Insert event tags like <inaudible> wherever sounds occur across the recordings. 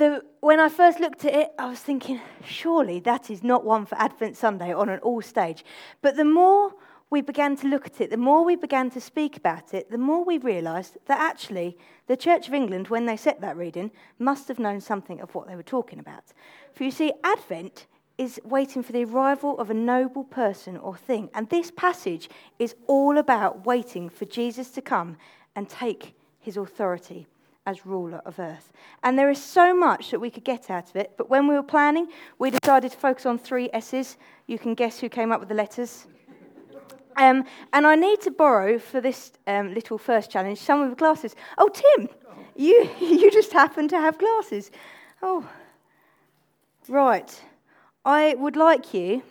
the, when I first looked at it, I was thinking, surely that is not one for Advent Sunday on an all stage. But the more we began to look at it, the more we began to speak about it, the more we realised that actually the Church of England, when they set that reading, must have known something of what they were talking about. For you see, Advent is waiting for the arrival of a noble person or thing. And this passage is all about waiting for Jesus to come and take his authority as ruler of earth. And there is so much that we could get out of it, but when we were planning, we decided to focus on three S's. You can guess who came up with the letters. Um, and I need to borrow for this um, little first challenge some of the glasses. Oh, Tim, you, <laughs> you just happen to have glasses. Oh, right. I would like you,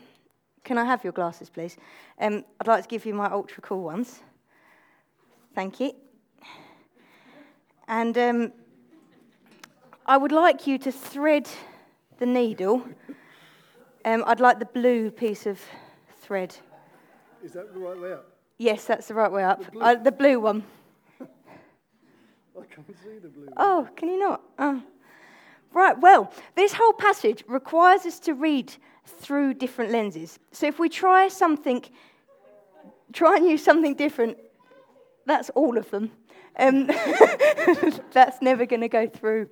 can I have your glasses, please? Um, I'd like to give you my ultra cool ones. Thank you. And um, I would like you to thread the needle. Um, I'd like the blue piece of thread. Is that the right way up? Yes, that's the right way up. The blue, uh, the blue one. <laughs> I can't see the blue. Oh, can you not? Oh. Right, well, this whole passage requires us to read through different lenses. So if we try something, try and use something different, that's all of them. Um, <laughs> that's never going to go through.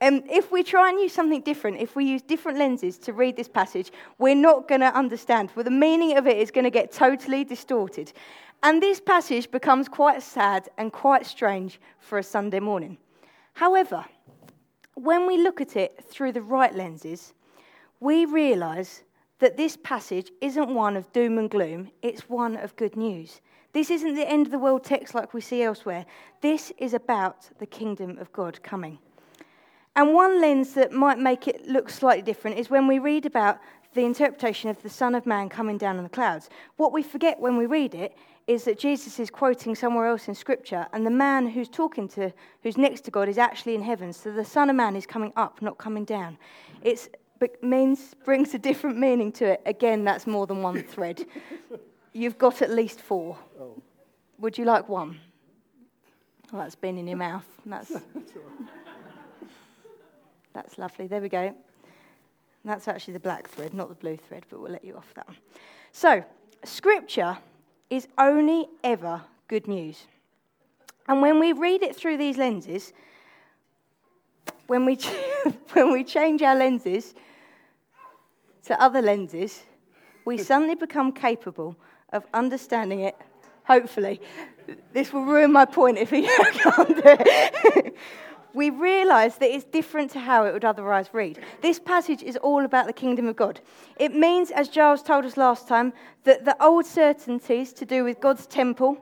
Um, if we try and use something different, if we use different lenses to read this passage, we're not going to understand. Well, the meaning of it is going to get totally distorted. And this passage becomes quite sad and quite strange for a Sunday morning. However, when we look at it through the right lenses, we realize that this passage isn't one of doom and gloom, it's one of good news. This isn't the end of the world text like we see elsewhere. This is about the kingdom of God coming. And one lens that might make it look slightly different is when we read about the interpretation of the Son of Man coming down on the clouds. What we forget when we read it is that Jesus is quoting somewhere else in Scripture, and the man who's talking to, who's next to God, is actually in heaven. So the Son of Man is coming up, not coming down. It means <laughs> brings a different meaning to it. Again, that's more than one thread. <laughs> You've got at least four. Oh. Would you like one? Well, that's been in your mouth. That's, <laughs> that's lovely. There we go. That's actually the black thread, not the blue thread, but we'll let you off that one. So, Scripture is only ever good news. And when we read it through these lenses, when we, <laughs> when we change our lenses to other lenses, we <laughs> suddenly become capable of understanding it, hopefully. This will ruin my point if he <laughs> can't do it. <laughs> we realize that it's different to how it would otherwise read. This passage is all about the kingdom of God. It means, as Giles told us last time, that the old certainties to do with God's temple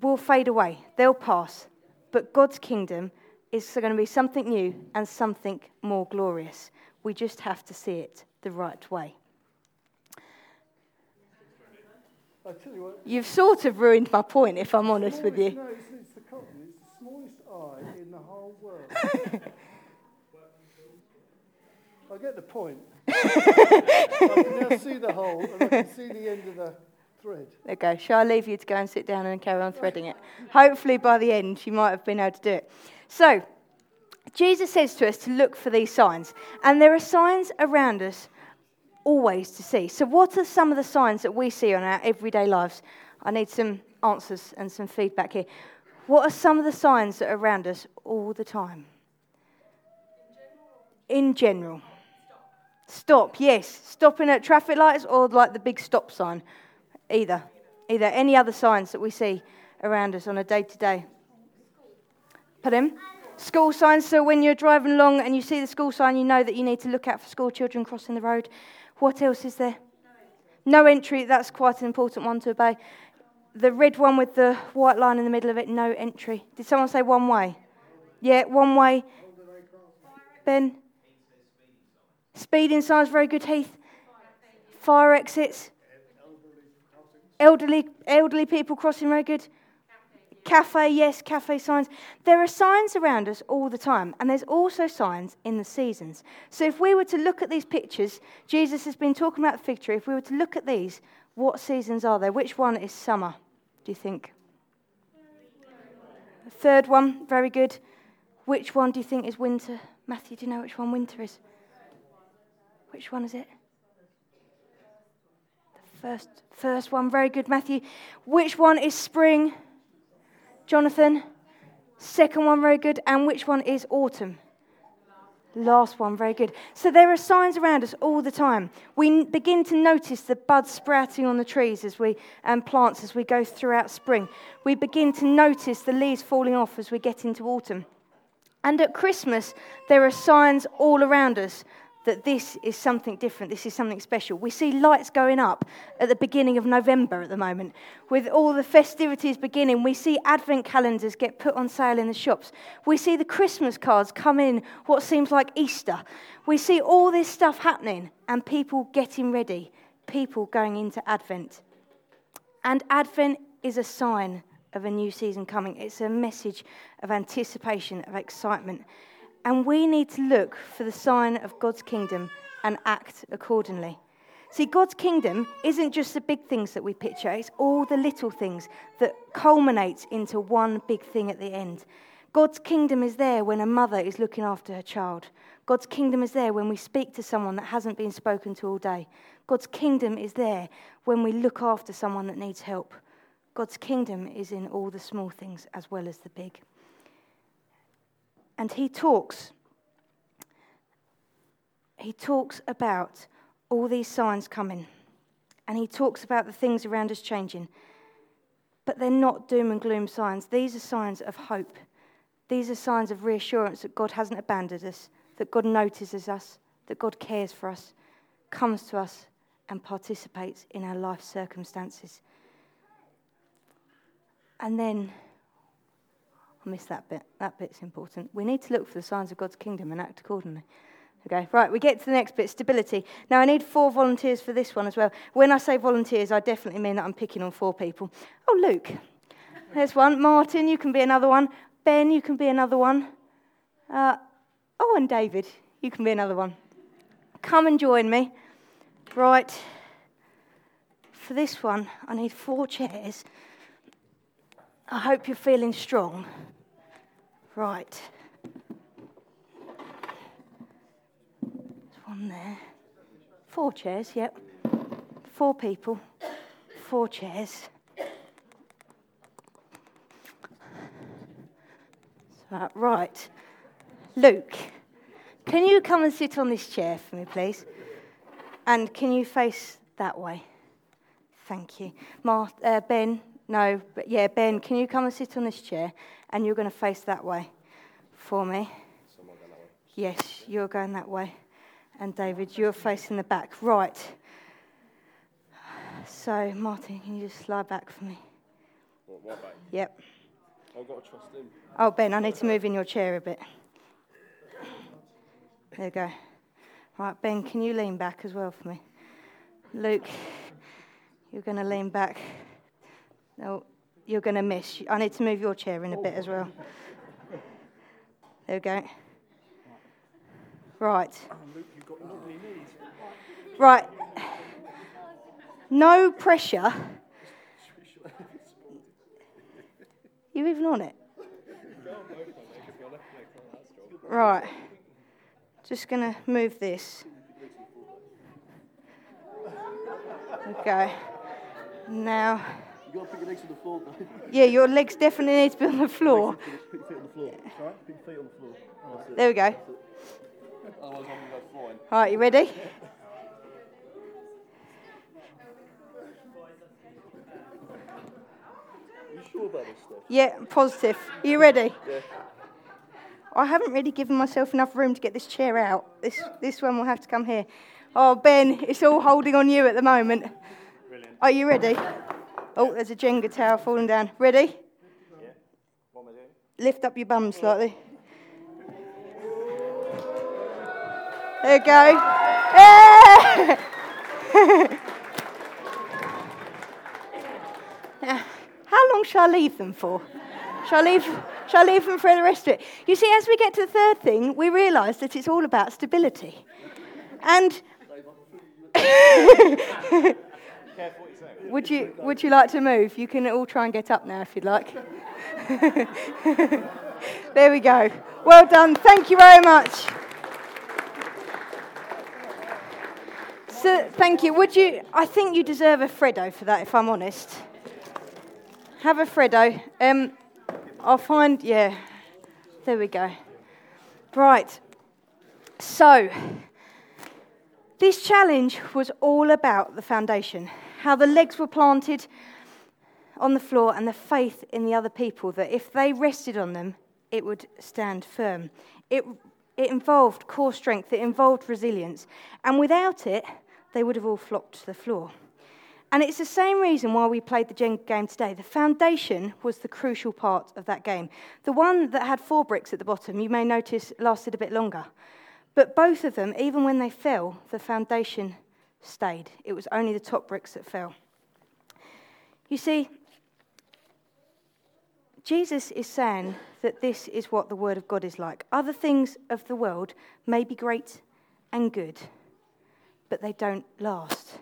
will fade away, they'll pass. But God's kingdom is going to be something new and something more glorious. We just have to see it the right way. You You've sort of ruined my point, if I'm honest with you. No, it's, it's, the cotton. It's the smallest eye in the whole world. <laughs> I get the point. <laughs> I can now see the hole and I can see the end of the thread. There you go. Shall I leave you to go and sit down and carry on threading it? Hopefully, by the end, you might have been able to do it. So, Jesus says to us to look for these signs, and there are signs around us always to see. So, what are some of the signs that we see on our everyday lives? I need some answers and some feedback here. What are some of the signs that are around us all the time? In general. Stop, yes. Stopping at traffic lights or like the big stop sign. Either. Either. Any other signs that we see around us on a day to day? Put in. School signs. So when you're driving along and you see the school sign, you know that you need to look out for school children crossing the road. What else is there? No entry, that's quite an important one to obey. The red one with the white line in the middle of it, no entry. Did someone say one way? Yeah, one way. Ben? Speeding signs, very good, Heath. Fire exits. Elderly, elderly people crossing, very good. Cafe, yes, cafe signs. There are signs around us all the time, and there's also signs in the seasons. So if we were to look at these pictures, Jesus has been talking about the fig tree. If we were to look at these, what seasons are there? Which one is summer, do you think? Third one, very good. Which one do you think is winter? Matthew, do you know which one winter is? Which one is it? The first, first one, very good, Matthew. Which one is spring? Jonathan? Second one, very good. And which one is autumn? Last one, very good. So there are signs around us all the time. We begin to notice the buds sprouting on the trees as we and plants as we go throughout spring. We begin to notice the leaves falling off as we get into autumn. And at Christmas, there are signs all around us that this is something different, this is something special. We see lights going up at the beginning of November at the moment. With all the festivities beginning, we see advent calendars get put on sale in the shops. We see the Christmas cards come in what seems like Easter. We see all this stuff happening and people getting ready, people going into Advent. And Advent is a sign of a new season coming, it's a message of anticipation, of excitement. And we need to look for the sign of God's kingdom and act accordingly. See, God's kingdom isn't just the big things that we picture, it's all the little things that culminate into one big thing at the end. God's kingdom is there when a mother is looking after her child. God's kingdom is there when we speak to someone that hasn't been spoken to all day. God's kingdom is there when we look after someone that needs help. God's kingdom is in all the small things as well as the big. And he talks. He talks about all these signs coming. And he talks about the things around us changing. But they're not doom and gloom signs. These are signs of hope. These are signs of reassurance that God hasn't abandoned us, that God notices us, that God cares for us, comes to us, and participates in our life circumstances. And then I missed that bit. That bit's important. We need to look for the signs of God's kingdom and act accordingly. Okay, right, we get to the next bit stability. Now, I need four volunteers for this one as well. When I say volunteers, I definitely mean that I'm picking on four people. Oh, Luke, there's one. Martin, you can be another one. Ben, you can be another one. Uh, oh, and David, you can be another one. Come and join me. Right, for this one, I need four chairs. I hope you're feeling strong. Right. There's one there. Four chairs, yep. Four people. Four chairs. So, right. Luke, can you come and sit on this chair for me, please? And can you face that way? Thank you. Mar- uh, ben, no, but yeah, Ben, can you come and sit on this chair? And you're going to face that way for me. Yes, you're going that way. And David, you're facing the back. Right. So, Martin, can you just slide back for me? What, what back? Yep. Oh, I've got to trust him. Oh, Ben, I need to move in your chair a bit. There you go. Right, Ben, can you lean back as well for me? Luke, you're going to lean back. No, you're going to miss. I need to move your chair in a bit as well. There we go. Right. Right. No pressure. You even on it? Right. Just going to move this. Okay. Now. You got to put your legs on the floor, though. <laughs> Yeah, your legs definitely need to be on the floor. Put your feet on the floor. Sorry? Put your feet on the floor. Oh. There we go. Otherwise, oh, I'm going to go flying. All right, you ready? You sure about this stuff? Yeah, positive. Are you ready? Yeah. I haven't really given myself enough room to get this chair out. This, this one will have to come here. Oh, Ben, it's all holding on you at the moment. Brilliant. Are you ready? Oh, there's a Jenga tower falling down. Ready? Yeah. What am I doing? Lift up your bum slightly. There you go. Yeah! <laughs> How long shall I leave them for? Shall I leave, shall I leave them for the rest of it? You see, as we get to the third thing, we realise that it's all about stability. And <laughs> <laughs> Would you, would you like to move? You can all try and get up now if you'd like. <laughs> there we go. Well done. Thank you very much. So, thank you. Would you? I think you deserve a Freddo for that, if I'm honest. Have a Freddo. Um, I'll find. Yeah. There we go. Right. So, this challenge was all about the foundation, how the legs were planted on the floor, and the faith in the other people that if they rested on them, it would stand firm. It, it involved core strength, it involved resilience, and without it, they would have all flopped to the floor. And it's the same reason why we played the game today. The foundation was the crucial part of that game. The one that had four bricks at the bottom, you may notice, lasted a bit longer. But both of them, even when they fell, the foundation stayed. It was only the top bricks that fell. You see, Jesus is saying that this is what the Word of God is like. Other things of the world may be great and good, but they don't last.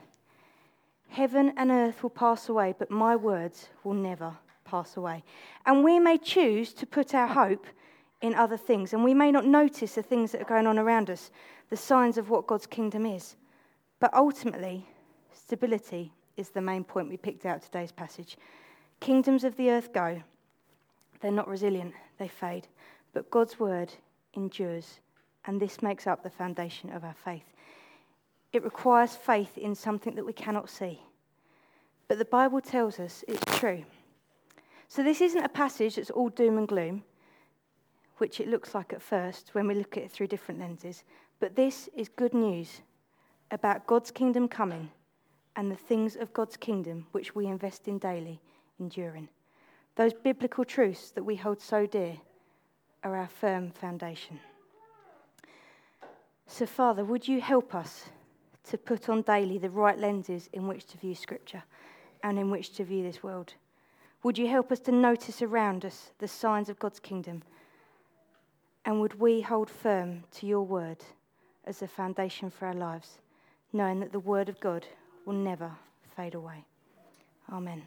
Heaven and earth will pass away, but my words will never pass away. And we may choose to put our hope in other things, and we may not notice the things that are going on around us, the signs of what God's kingdom is. But ultimately, stability is the main point we picked out today's passage. Kingdoms of the earth go, they're not resilient, they fade. But God's word endures, and this makes up the foundation of our faith. It requires faith in something that we cannot see. But the Bible tells us it's true. So this isn't a passage that's all doom and gloom, which it looks like at first when we look at it through different lenses. But this is good news about God's kingdom coming and the things of God's kingdom which we invest in daily, enduring. Those biblical truths that we hold so dear are our firm foundation. So, Father, would you help us to put on daily the right lenses in which to view Scripture and in which to view this world? Would you help us to notice around us the signs of God's kingdom? And would we hold firm to your word as the foundation for our lives, knowing that the word of God will never fade away? Amen.